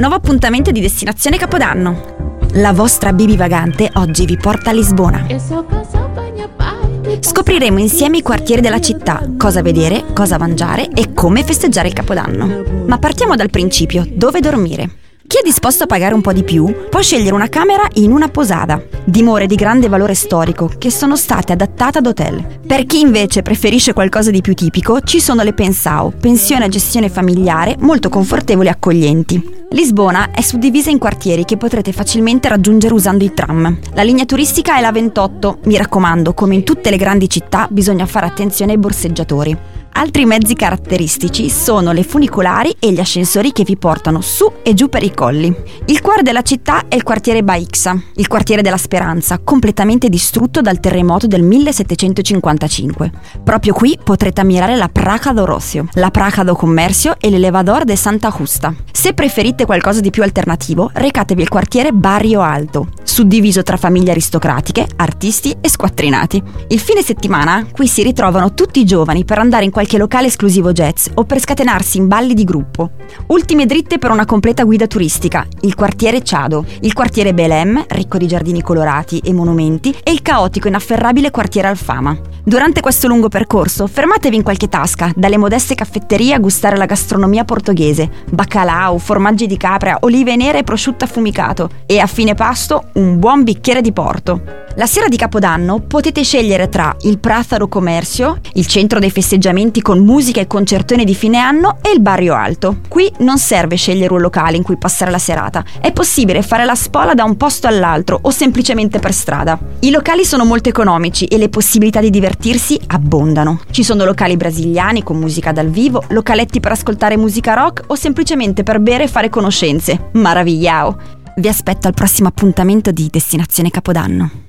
Nuovo appuntamento di Destinazione Capodanno. La vostra Bibi vagante oggi vi porta a Lisbona. Scopriremo insieme i quartieri della città, cosa vedere, cosa mangiare e come festeggiare il Capodanno. Ma partiamo dal principio, dove dormire. Chi è disposto a pagare un po' di più può scegliere una camera in una posada, dimore di grande valore storico che sono state adattate ad hotel. Per chi invece preferisce qualcosa di più tipico, ci sono le pensao, pensioni a gestione familiare molto confortevoli e accoglienti. Lisbona è suddivisa in quartieri che potrete facilmente raggiungere usando il tram. La linea turistica è la 28, mi raccomando, come in tutte le grandi città bisogna fare attenzione ai borseggiatori. Altri mezzi caratteristici sono le funicolari e gli ascensori che vi portano su e giù per i colli. Il cuore della città è il quartiere Baixa, il quartiere della Speranza, completamente distrutto dal terremoto del 1755. Proprio qui potrete ammirare la Praca do Rossio, la Praca do Commercio e l'Elevador de Santa Justa. Se preferite qualcosa di più alternativo, recatevi al quartiere Barrio Alto, suddiviso tra famiglie aristocratiche, artisti e squattrinati. Il fine settimana qui si ritrovano tutti i giovani per andare in qualche locale esclusivo jazz o per scatenarsi in balli di gruppo. Ultime dritte per una completa guida turistica, il quartiere Ciado, il quartiere Belem, ricco di giardini colorati e monumenti, e il caotico inafferrabile quartiere Alfama. Durante questo lungo percorso, fermatevi in qualche tasca, dalle modeste caffetterie a gustare la gastronomia portoghese, baccalao, formaggi di capra, olive nere e prosciutto affumicato e a fine pasto un buon bicchiere di porto. La sera di Capodanno potete scegliere tra il Prazzaro Commercio, il centro dei festeggiamenti con musica e concertone di fine anno, e il Barrio Alto. Qui non serve scegliere un locale in cui passare la serata, è possibile fare la spola da un posto all'altro o semplicemente per strada. I locali sono molto economici e le possibilità di divertirsi abbondano. Ci sono locali brasiliani con musica dal vivo, localetti per ascoltare musica rock o semplicemente per bere e fare conoscenze. Maravigliao! Vi aspetto al prossimo appuntamento di Destinazione Capodanno.